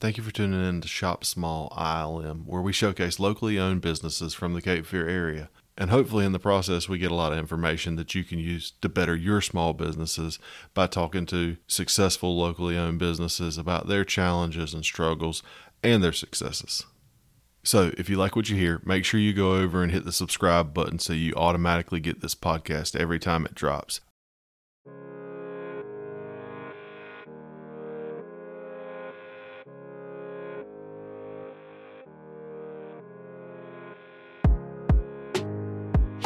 Thank you for tuning in to Shop Small ILM, where we showcase locally owned businesses from the Cape Fear area. And hopefully, in the process, we get a lot of information that you can use to better your small businesses by talking to successful locally owned businesses about their challenges and struggles and their successes. So, if you like what you hear, make sure you go over and hit the subscribe button so you automatically get this podcast every time it drops.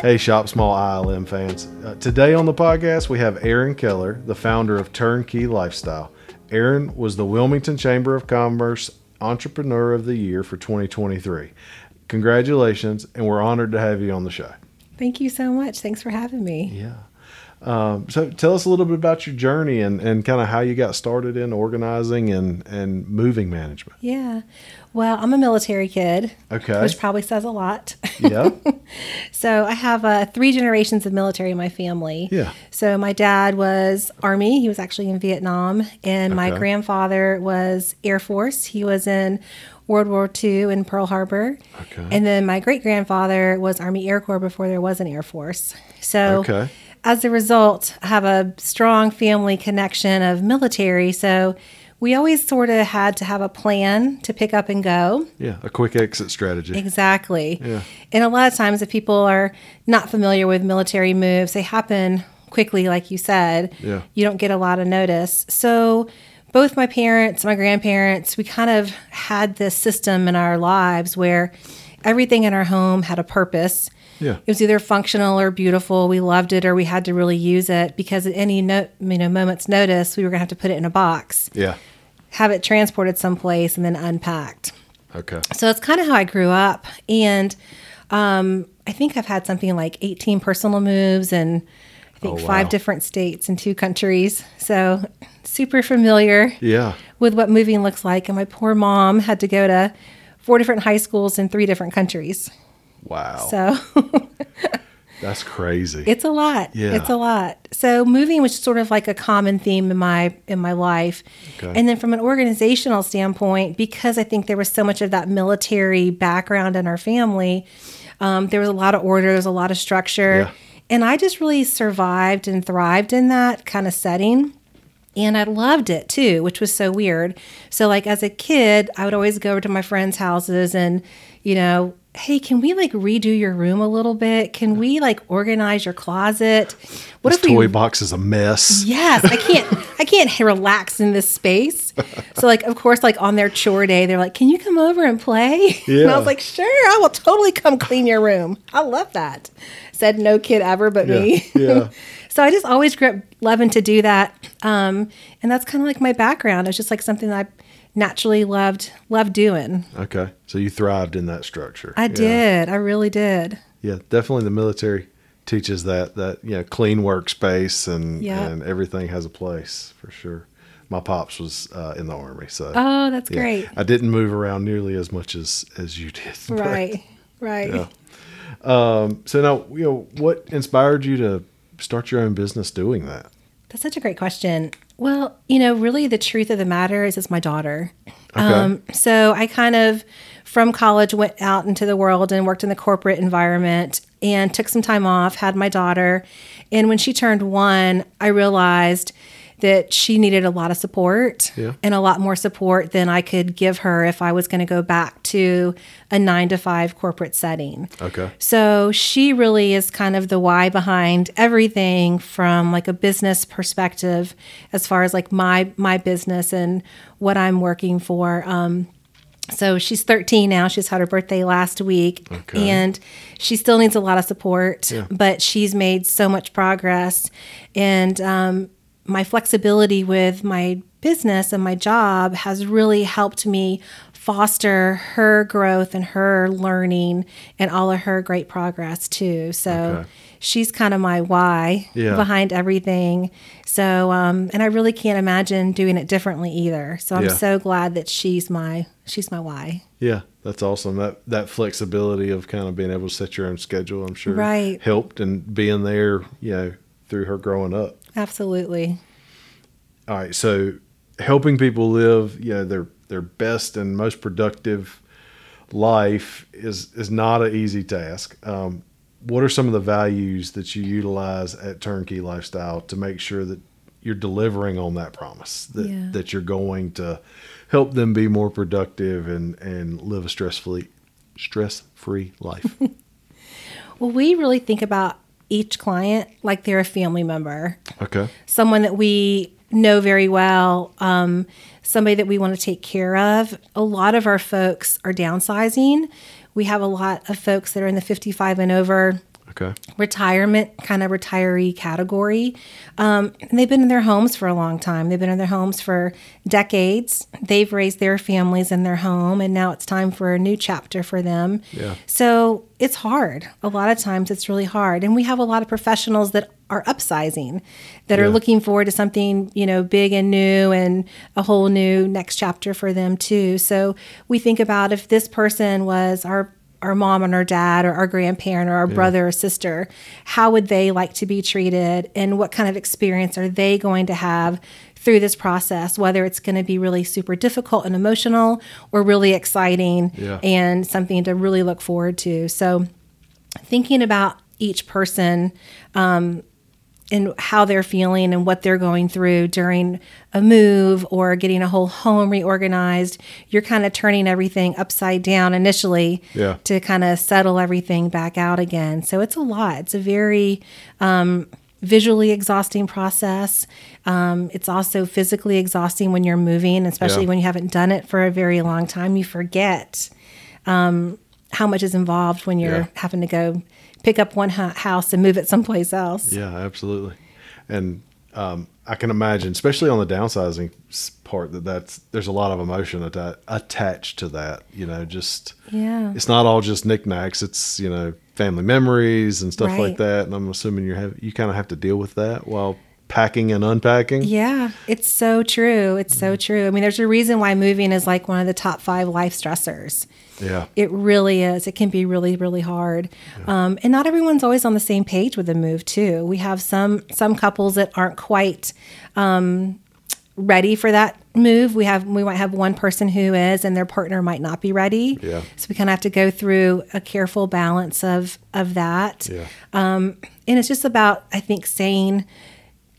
Hey, Shop Small ILM fans. Uh, today on the podcast, we have Erin Keller, the founder of Turnkey Lifestyle. Erin was the Wilmington Chamber of Commerce Entrepreneur of the Year for 2023. Congratulations, and we're honored to have you on the show. Thank you so much. Thanks for having me. Yeah. Um, so tell us a little bit about your journey and, and kind of how you got started in organizing and, and moving management. Yeah. Well, I'm a military kid. Okay. Which probably says a lot. Yeah. so I have uh, three generations of military in my family. Yeah. So my dad was Army. He was actually in Vietnam. And my grandfather was Air Force. He was in World War II in Pearl Harbor. Okay. And then my great grandfather was Army Air Corps before there was an Air Force. So Okay. as a result, I have a strong family connection of military. So we always sort of had to have a plan to pick up and go. yeah. A quick exit strategy. Exactly. Yeah. And a lot of times, if people are not familiar with military moves, they happen quickly, like you said. Yeah. You don't get a lot of notice. So, both my parents, my grandparents, we kind of had this system in our lives where everything in our home had a purpose. Yeah. It was either functional or beautiful. We loved it, or we had to really use it because at any no, you know moment's notice, we were going to have to put it in a box, Yeah. have it transported someplace, and then unpacked. Okay. So that's kind of how I grew up. And um, I think I've had something like 18 personal moves and think Oh, wow. five different states and two countries. So super familiar Yeah. with what moving looks like. And my poor mom had to go to four different high schools in three different countries. Wow. So That's crazy. it's a lot. Yeah. It's a lot. So moving was sort of like a common theme in my in my life. Okay. And then from an organizational standpoint, because I think there was so much of that military background in our family, um, there was a lot of order, there was a lot of structure. Yeah. And I just really survived and thrived in that kind of setting. And I loved it too, which was so weird. So, like, as a kid, I would always go over to my friends' houses and, you know, hey, can we like redo your room a little bit? Can we like organize your closet? What this if we toy box is a mess. Yes, I can't. I can't relax in this space. So, like, of course, like on their chore day, they're like, "Can you come over and play?" And Yeah. I was like, "Sure, I will totally come clean your room." I love that. Said no kid ever but me. Yeah. so I just always grew up loving to do that, um, and that's kind of like my background. It's just like something that I naturally loved loved doing. Okay. So you thrived in that structure. I Yeah. did. I really did. Yeah, definitely the military teaches that that you know clean workspace and Yeah. and everything has a place for sure. My pops was uh, in the army, so Oh, that's yeah. great. I didn't move around nearly as much as as you did. but- Right. Right. Yeah. Um, so now you know what inspired you to start your own business doing that. That's such a great question. Well, you know, really the truth of the matter is it's my daughter. Okay. Um, so I kind of, from college, went out into the world and worked in the corporate environment and took some time off, had my daughter. And when she turned one, I realized that she needed a lot of support Yeah. and a lot more support than I could give her if I was going to go back to a nine to five corporate setting. Okay. So she really is kind of the why behind everything from like a business perspective, as far as like my my business and what I'm working for. Um, so she's 13 now. She's had her birthday last week, Okay. and she still needs a lot of support. Yeah. But she's made so much progress, and um, my flexibility with my business and my job has really helped me foster her growth and her learning and all of her great progress too. So Okay. she's kind of my why Yeah. behind everything. So um and I really can't imagine doing it differently either. So I'm Yeah. so glad that she's my she's my why. Yeah, that's awesome. That that flexibility of kind of being able to set your own schedule, I'm sure, Right. helped and being there, you know, through her growing up. Absolutely. All right, so helping people live, you know, their their best and most productive life is is not an easy task. Um, what are some of the values that you utilize at Turnkey Lifestyle to make sure that you're delivering on that promise that Yeah. that you're going to help them be more productive and and live a stress free stress free life? Well, we really think about each client like they're a family member, okay. someone that we know very well, um, somebody that we want to take care of. A lot of our folks are downsizing. We have a lot of folks that are in the 55 and over Okay. retirement kind of retiree category. Um, and they've been in their homes for a long time. They've been in their homes for decades. They've raised their families in their home, and now it's time for a new chapter for them. Yeah. So it's hard. A lot of times it's really hard. And we have a lot of professionals that are upsizing, that Yeah. are looking forward to something, you know, big and new and a whole new next chapter for them too. So we think about if this person was our our mom and our dad or our grandparent or our brother or sister, how would they like to be treated and what kind of experience are they going to have through this process, whether it's going to be really super difficult and emotional or really exciting Yeah. and something to really look forward to. So thinking about each person um, and how they're feeling and what they're going through during a move or getting a whole home reorganized, you're kind of turning everything upside down initially Yeah. to kind of settle everything back out again. So it's a lot. It's a very um, visually exhausting process. Um, it's also physically exhausting when you're moving, especially Yeah. when you haven't done it for a very long time. You forget um, how much is involved when you're Yeah. having to go pick up one house and move it someplace else. Yeah, absolutely. And um, I can imagine, especially on the downsizing part, that that's there's a lot of emotion atta- attached to that. You know, just Yeah. it's not all just knickknacks. It's you know family memories and stuff Right. like that. And I'm assuming you have you kind of have to deal with that while packing and unpacking. Yeah, it's so true. It's so true. I mean, there's a reason why moving is like one of the top five life stressors. Yeah. It really is. It can be really, really hard, um, and not everyone's always on the same page with the move too. We have some some couples that aren't quite um, ready for that move. We have we might have one person who is, and their partner might not be ready. Yeah. So we kind of have to go through a careful balance of of that. Yeah. Um, and it's just about I think saying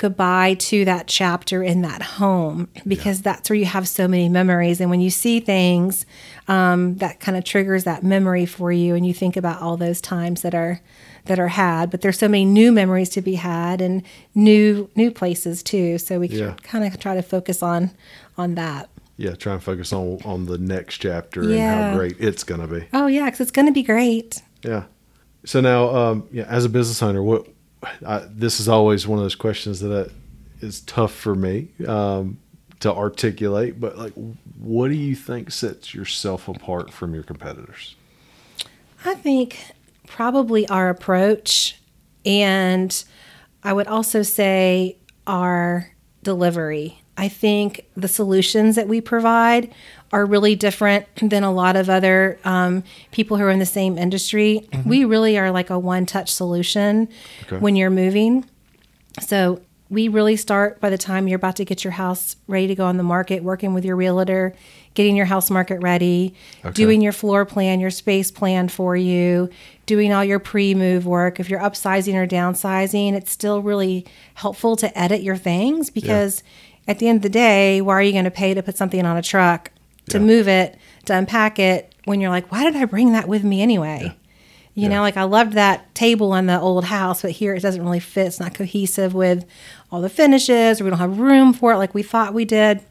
goodbye to that chapter in that home because that's where you have so many memories and when you see things um, that kind of triggers that memory for you and you think about all those times that are that are had but there's so many new memories to be had and new new places too so we Yeah. kind of try to focus on on that Yeah. Try and focus on on the next chapter and how great it's going to be. oh yeah because it's going to be great Yeah. So now, um, yeah, as a business owner, what I, this is always one of those questions that tough for me um, to articulate. But like, what do you think sets yourself apart from your competitors? I think probably our approach, and I would also say our delivery. I think the solutions that we provide are really different than a lot of other um, people who are in the same industry. We really are like a one touch solution Okay. when you're moving. So we really start by the time you're about to get your house ready to go on the market, working with your realtor, getting your house market ready, Okay. doing your floor plan, your space plan for you, doing all your pre-move work. If you're upsizing or downsizing, it's still really helpful to edit your things because at the end of the day, why are you going to pay to put something on a truck, to Yeah. move it, to unpack it when you're like, why did I bring that with me anyway? You Yeah. know, like I loved that table in the old house, but here it doesn't really fit. It's not cohesive with all the finishes, or we don't have room for it like we thought we did.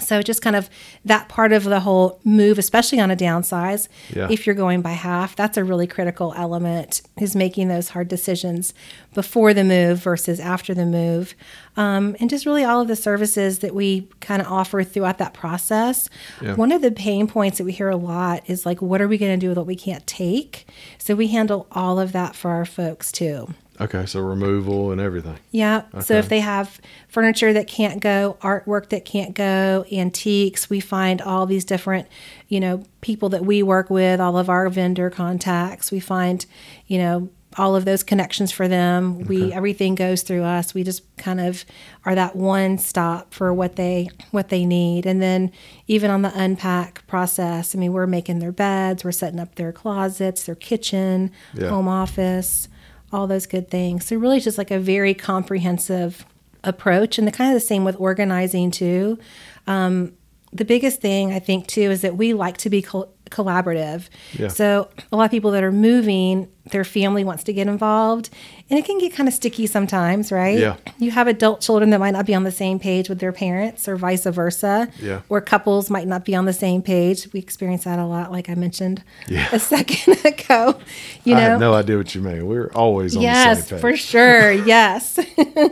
So just kind of that part of the whole move, especially on a downsize, Yeah. if you're going by half, that's a really critical element is making those hard decisions before the move versus after the move. Um, and just really all of the services that we kind of offer throughout that process. Yeah. One of the pain points that we hear a lot is like, what are we going to do with what we can't take? So we handle all of that for our folks too. Okay, so removal and everything. Yeah. So if they have furniture that can't go, artwork that can't go, antiques, we find all these different, you know, people that we work with, all of our vendor contacts. We find, you know, all of those connections for them. We everything goes through us. We just kind of are that one stop for what they what they need. And then even on the unpack process, I mean, we're making their beds, we're setting up their closets, their kitchen, Yeah. home office, all those good things. So really just like a very comprehensive approach and the kind of the same with organizing too. Um, the biggest thing I think too is that we like to be collaborative. Yeah. So a lot of people that are moving, their family wants to get involved, and it can get kind of sticky sometimes, right? Yeah. You have adult children that might not be on the same page with their parents, or vice versa. Yeah. Or couples might not be on the same page. We experience that a lot, like I mentioned Yeah. a second ago. You know, I had no idea what you mean. We're always on the same page. Yes, for sure yes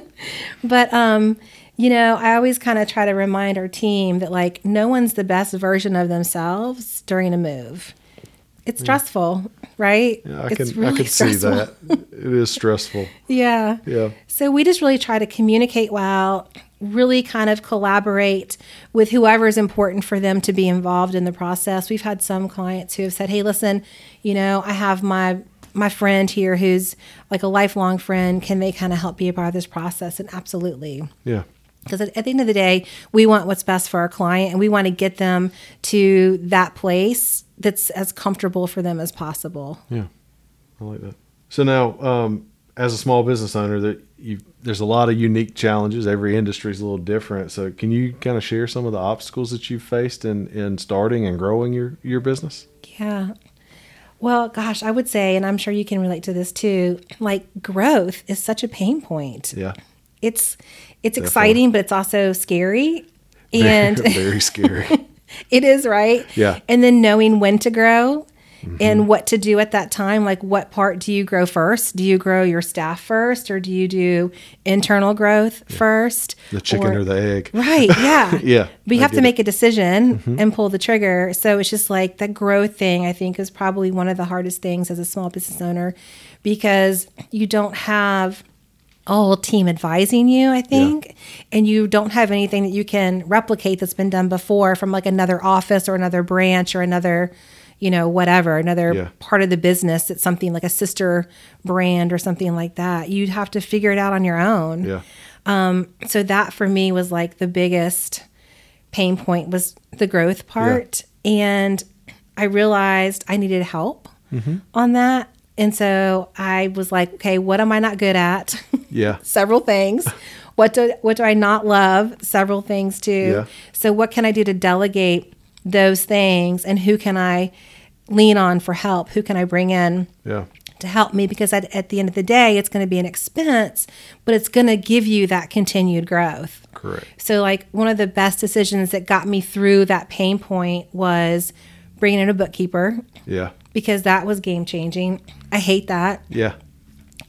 but um you know i always kind of try to remind our team that like no one's the best version of themselves during a move it's stressful right Yeah, I it's can I can see that. It is stressful. yeah Yeah. so we just really try to communicate well, really kind of collaborate with whoever is important for them to be involved in the process. We've had some clients who have said, "Hey, listen, you know, I have my my friend here who's like a lifelong friend. Can they kind of help be a part of this process?" And absolutely. Yeah. Because at, at the end of the day, we want what's best for our client and we want to get them to that place that's as comfortable for them as possible. Yeah, I like that. So now, um, as a small business owner, that you there's a lot of unique challenges. Every industry is a little different. So can you kind of share some of the obstacles that you've faced in in starting and growing your your business? Yeah. Well, gosh, I would say, and I'm sure you can relate to this too, like growth is such a pain point. Yeah, It's it's exciting, but it's also scary. And very, very scary. it is, right? Yeah. And then knowing when to grow and what to do at that time. Like what part do you grow first? Do you grow your staff first or do you do internal growth first? The chicken or, the egg. Right. Yeah. Yeah, But you I have to Mm-hmm. make a decision and pull the trigger. So it's just like the growth thing, I think, is probably one of the hardest things as a small business owner because you don't have a whole team advising you, I think, and you don't have anything that you can replicate that's been done before from like another office or another branch or another, you know, whatever, another Yeah. part of the business. It's something like a sister brand or something like that. You'd have to figure it out on your own. Yeah, um, so that for me was like the biggest pain point was the growth part. And i realized i needed help mm-hmm. on that and so i was like okay what am i not good at? Yeah, several things. What do what do i not love? Several things too. Yeah. so what can i do to delegate those things? And who can i lean on for help? Who can i bring in yeah, to help me? Because at, at the end of the day, it's going to be an expense, but it's going to give you that continued growth. correct. So, like, one of the best decisions that got me through that pain point was bringing in a bookkeeper. Yeah, because that was game changing. I hate that. yeah,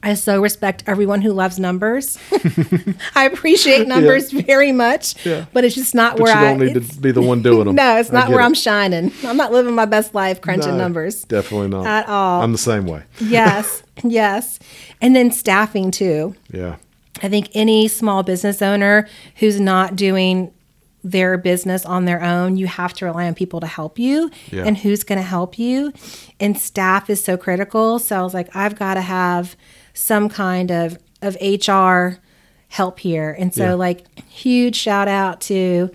I so respect everyone who loves numbers. I appreciate numbers very much, Yeah. but it's just not but where you don't I. need to be the one doing them. no, it's not where it. I'm shining. I'm not living my best life crunching No, numbers. Definitely not At all. I'm the same way. yes, yes. And then staffing too. Yeah, I think any small business owner who's not doing their business on their own, you have to rely on people to help you Yeah. and who's going to help you. And staff is so critical. So I was like, I've got to have some kind of, of HR help here. And so, Yeah. like, huge shout out to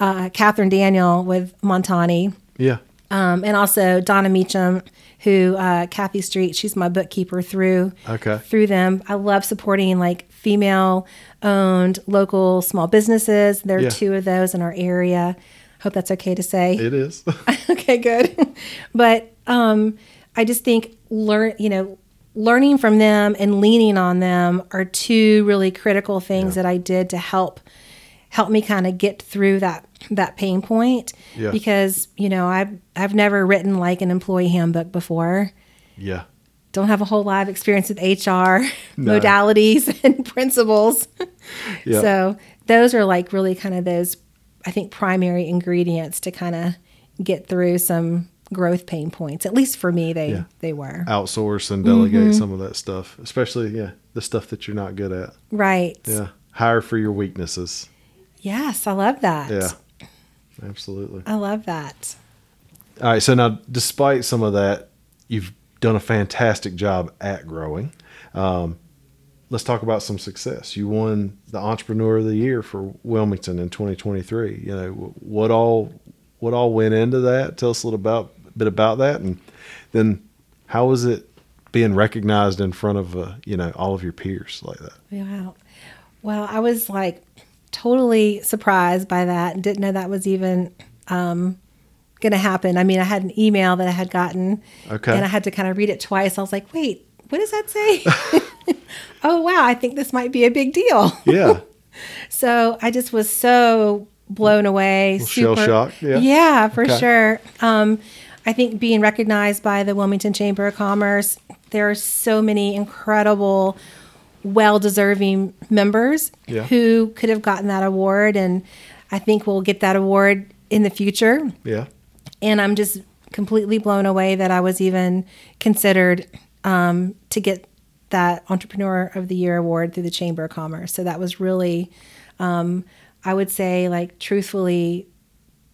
uh, Catherine Daniel with Montani yeah, um, and also Donna Meacham, who uh, Kathy Street, she's my bookkeeper through Okay. through them. I love supporting like female owned local small businesses. There are Yeah. two of those in our area. Hope that's okay to say. it is. okay, good. but um, I just think learn, you know, learning from them and leaning on them are two really critical things that I did to help help me kind of get through that that pain point. Yeah. Because you know I've I've never written like an employee handbook before. yeah, Don't have a whole lot of experience with HR No. modalities and principles. yeah. So those are like really kind of those, I think, primary ingredients to kind of get through some growth pain points. At least for me, they Yeah. they were outsource and delegate Mm-hmm. some of that stuff, especially yeah, the stuff that you're not good at. right. Yeah, hire for your weaknesses. Yes, I love that. Yeah, absolutely. I love that. All right, so now despite some of that, you've done a fantastic job at growing. Um, let's talk about some success. You won the Entrepreneur of the Year for Wilmington in 2023. You know what all what all went into that. Tell us a little about bit about that, and then how was it being recognized in front of uh, you know all of your peers like that? Wow. Well, I was like totally surprised by that and didn't know that was even um, going to happen. I mean, I had an email that I had gotten, Okay. and I had to kind of read it twice. I was like, wait, what does that say? oh, wow, I think this might be a big deal. Yeah, So I just was so blown away. Little shell-shocked, yeah. for Okay. sure. Um, I think being recognized by the Wilmington Chamber of Commerce, there are so many incredible, well deserving members Yeah. who could have gotten that award. And I think we'll get that award in the future. yeah, And I'm just completely blown away that I was even considered um, to get that Entrepreneur of the Year award through the Chamber of Commerce. So that was really, um, I would say, like truthfully,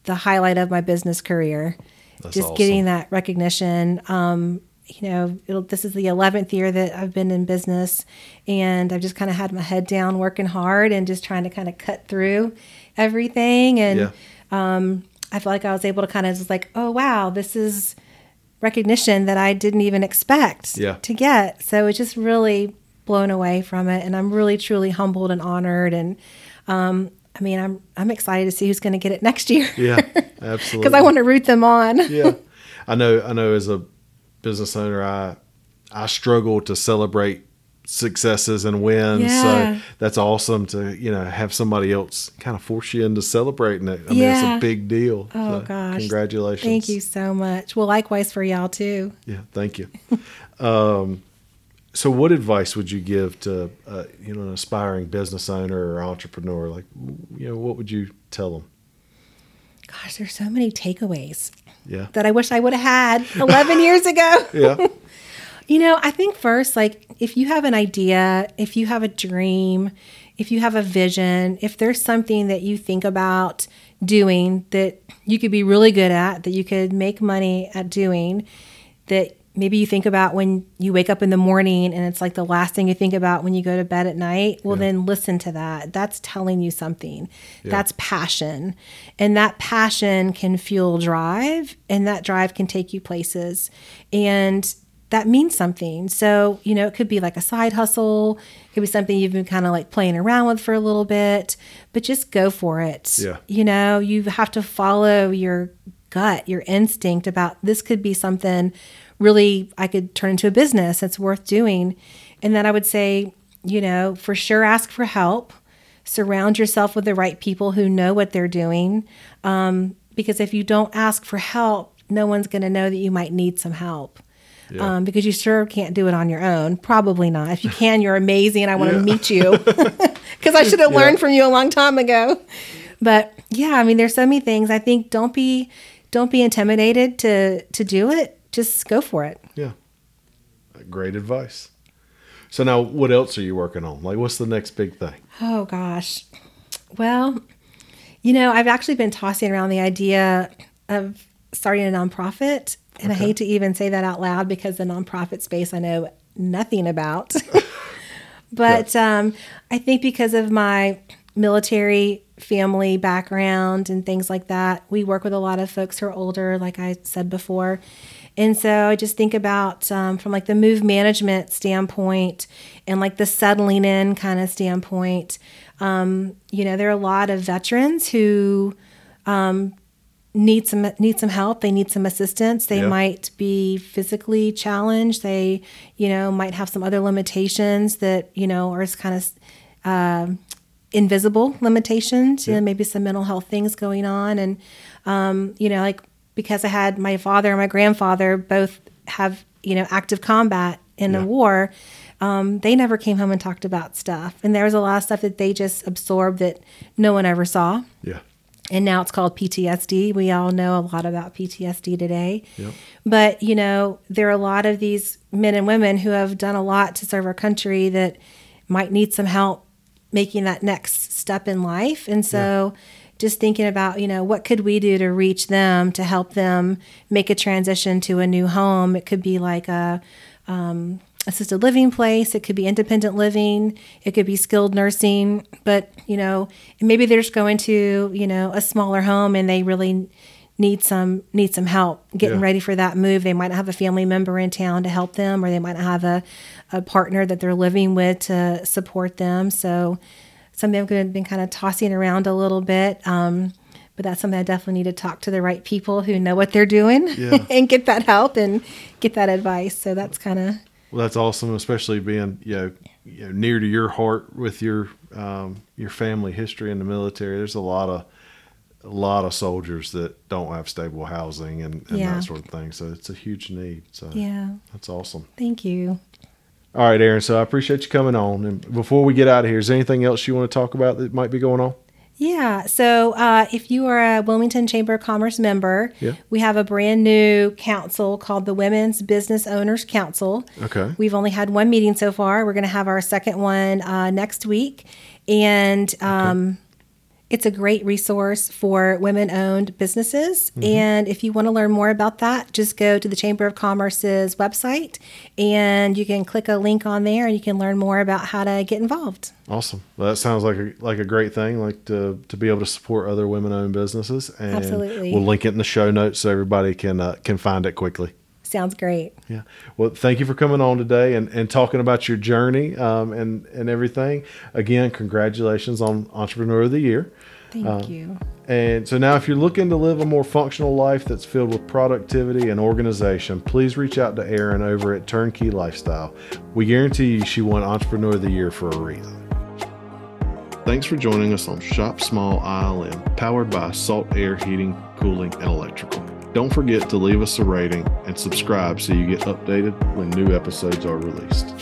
the highlight of my business career. That's just awesome. getting that recognition. Um, you know, it'll, this is the 11th year that I've been in business, and I've just kind of had my head down, working hard, and just trying to kind of cut through everything. And yeah, um, I feel like I was able to kind of just like, oh wow, this is recognition that I didn't even expect Yeah. to get. So it's just really blown away from it, and I'm really truly humbled and honored. And um, I mean, I'm I'm excited to see who's going to get it next year. yeah, absolutely. because I want to root them on. yeah, I know. I know. As a business owner, I I struggle to celebrate successes and wins. Yeah. So that's awesome to you know have somebody else kind of force you into celebrating it. I mean, Yeah. it's a big deal. Oh So gosh, congratulations! Thank you so much. Well, likewise for y'all too. Yeah, thank you. um, so, what advice would you give to uh, you know an aspiring business owner or entrepreneur? Like, you know, what would you tell them? Gosh, there's so many takeaways Yeah, that I wish I would have had 11 years ago. yeah, You know, I think first, like, if you have an idea, if you have a dream, if you have a vision, if there's something that you think about doing that you could be really good at, that you could make money at doing, that maybe you think about when you wake up in the morning and it's like the last thing you think about when you go to bed at night, well, Yeah. then listen to that. That's telling you something. Yeah. That's passion. And that passion can fuel drive, and that drive can take you places. And that means something. So, you know, it could be like a side hustle, it could be something you've been kind of like playing around with for a little bit, but just go for it. Yeah. You know, you have to follow your gut, your instinct about this could be something really I could turn into a business that's worth doing. And then I would say, you know, for sure ask for help. Surround yourself with the right people who know what they're doing. Um, because if you don't ask for help, no one's going to know that you might need some help. Yeah. Um, because you sure can't do it on your own. Probably not. If you can, you're amazing. I want Yeah. to meet you because I should have Yeah. learned from you a long time ago. But yeah, I mean, there's so many things. I think don't be don't be intimidated to to do it. Just go for it. yeah. Great advice. So now, what else are you working on? Like, what's the next big thing? Oh gosh. Well, you know, I've actually been tossing around the idea of starting a nonprofit, and I hate to even say that out loud because the nonprofit space I know nothing about. but um, I think because of my military family background and things like that, we work with a lot of folks who are older, like I said before. And so I just think about um, from like the move management standpoint and like the settling in kind of standpoint. Um, you know, there are a lot of veterans who um, need some need some help. They need some assistance. They Yeah. might be physically challenged. They, you know, might have some other limitations that you know are kind of um invisible limitations. You know, maybe some mental health things going on, and um, you know, like because I had my father and my grandfather both have you know active combat in Yeah. a war. Um, they never came home and talked about stuff, and there was a lot of stuff that they just absorbed that no one ever saw Yeah, and now it's called PTSD. We all know a lot about PTSD today. Yep. But, you know, there are a lot of these men and women who have done a lot to serve our country that might need some help making that next step in life. And so just thinking about, you know, what could we do to reach them to help them make a transition to a new home? It could be like a um, assisted living place, it could be independent living, it could be skilled nursing, but, you know, maybe they're just going to, you know, a smaller home and they really need some need some help getting Yeah. ready for that move. They might not have a family member in town to help them, or they might not have a, a partner that they're living with to support them. So something I've been kind of tossing around a little bit. Um, but that's something I definitely need to talk to the right people who know what they're doing Yeah. and get that help and get that advice. So that's kind of Well, that's awesome, especially being you know, you know near to your heart with your um, your family history in the military. There's a lot of a lot of soldiers that don't have stable housing and, and Yeah. that sort of thing. So it's a huge need. So yeah. that's awesome. Thank you. All right, Erin. So I appreciate you coming on. And before we get out of here, is there anything else you want to talk about that might be going on? Yeah. So uh, if you are a Wilmington Chamber of Commerce member, Yeah. we have a brand new council called the Women's Business Owners Council. Okay. We've only had one meeting so far. We're going to have our second one uh, next week. And um, it's a great resource for women owned businesses. And if you want to learn more about that, just go to the Chamber of Commerce's website and you can click a link on there and you can learn more about how to get involved. Awesome. Well, that sounds like a like a great thing. Like to to be able to support other women owned businesses. And Absolutely. We'll link it in the show notes so everybody can uh, can find it quickly. Sounds great. Yeah. Well, thank you for coming on today and, and talking about your journey um, and and everything. Again, congratulations on Entrepreneur of the Year. Thank you. And so now, if you're looking to live a more functional life that's filled with productivity and organization, please reach out to Erin over at Turnkey Lifestyle. We guarantee you she won Entrepreneur of the Year for a reason. Thanks for joining us on Shop Small ILM, powered by Salt Air Heating, Cooling, and Electrical. Don't forget to leave us a rating and subscribe so you get updated when new episodes are released.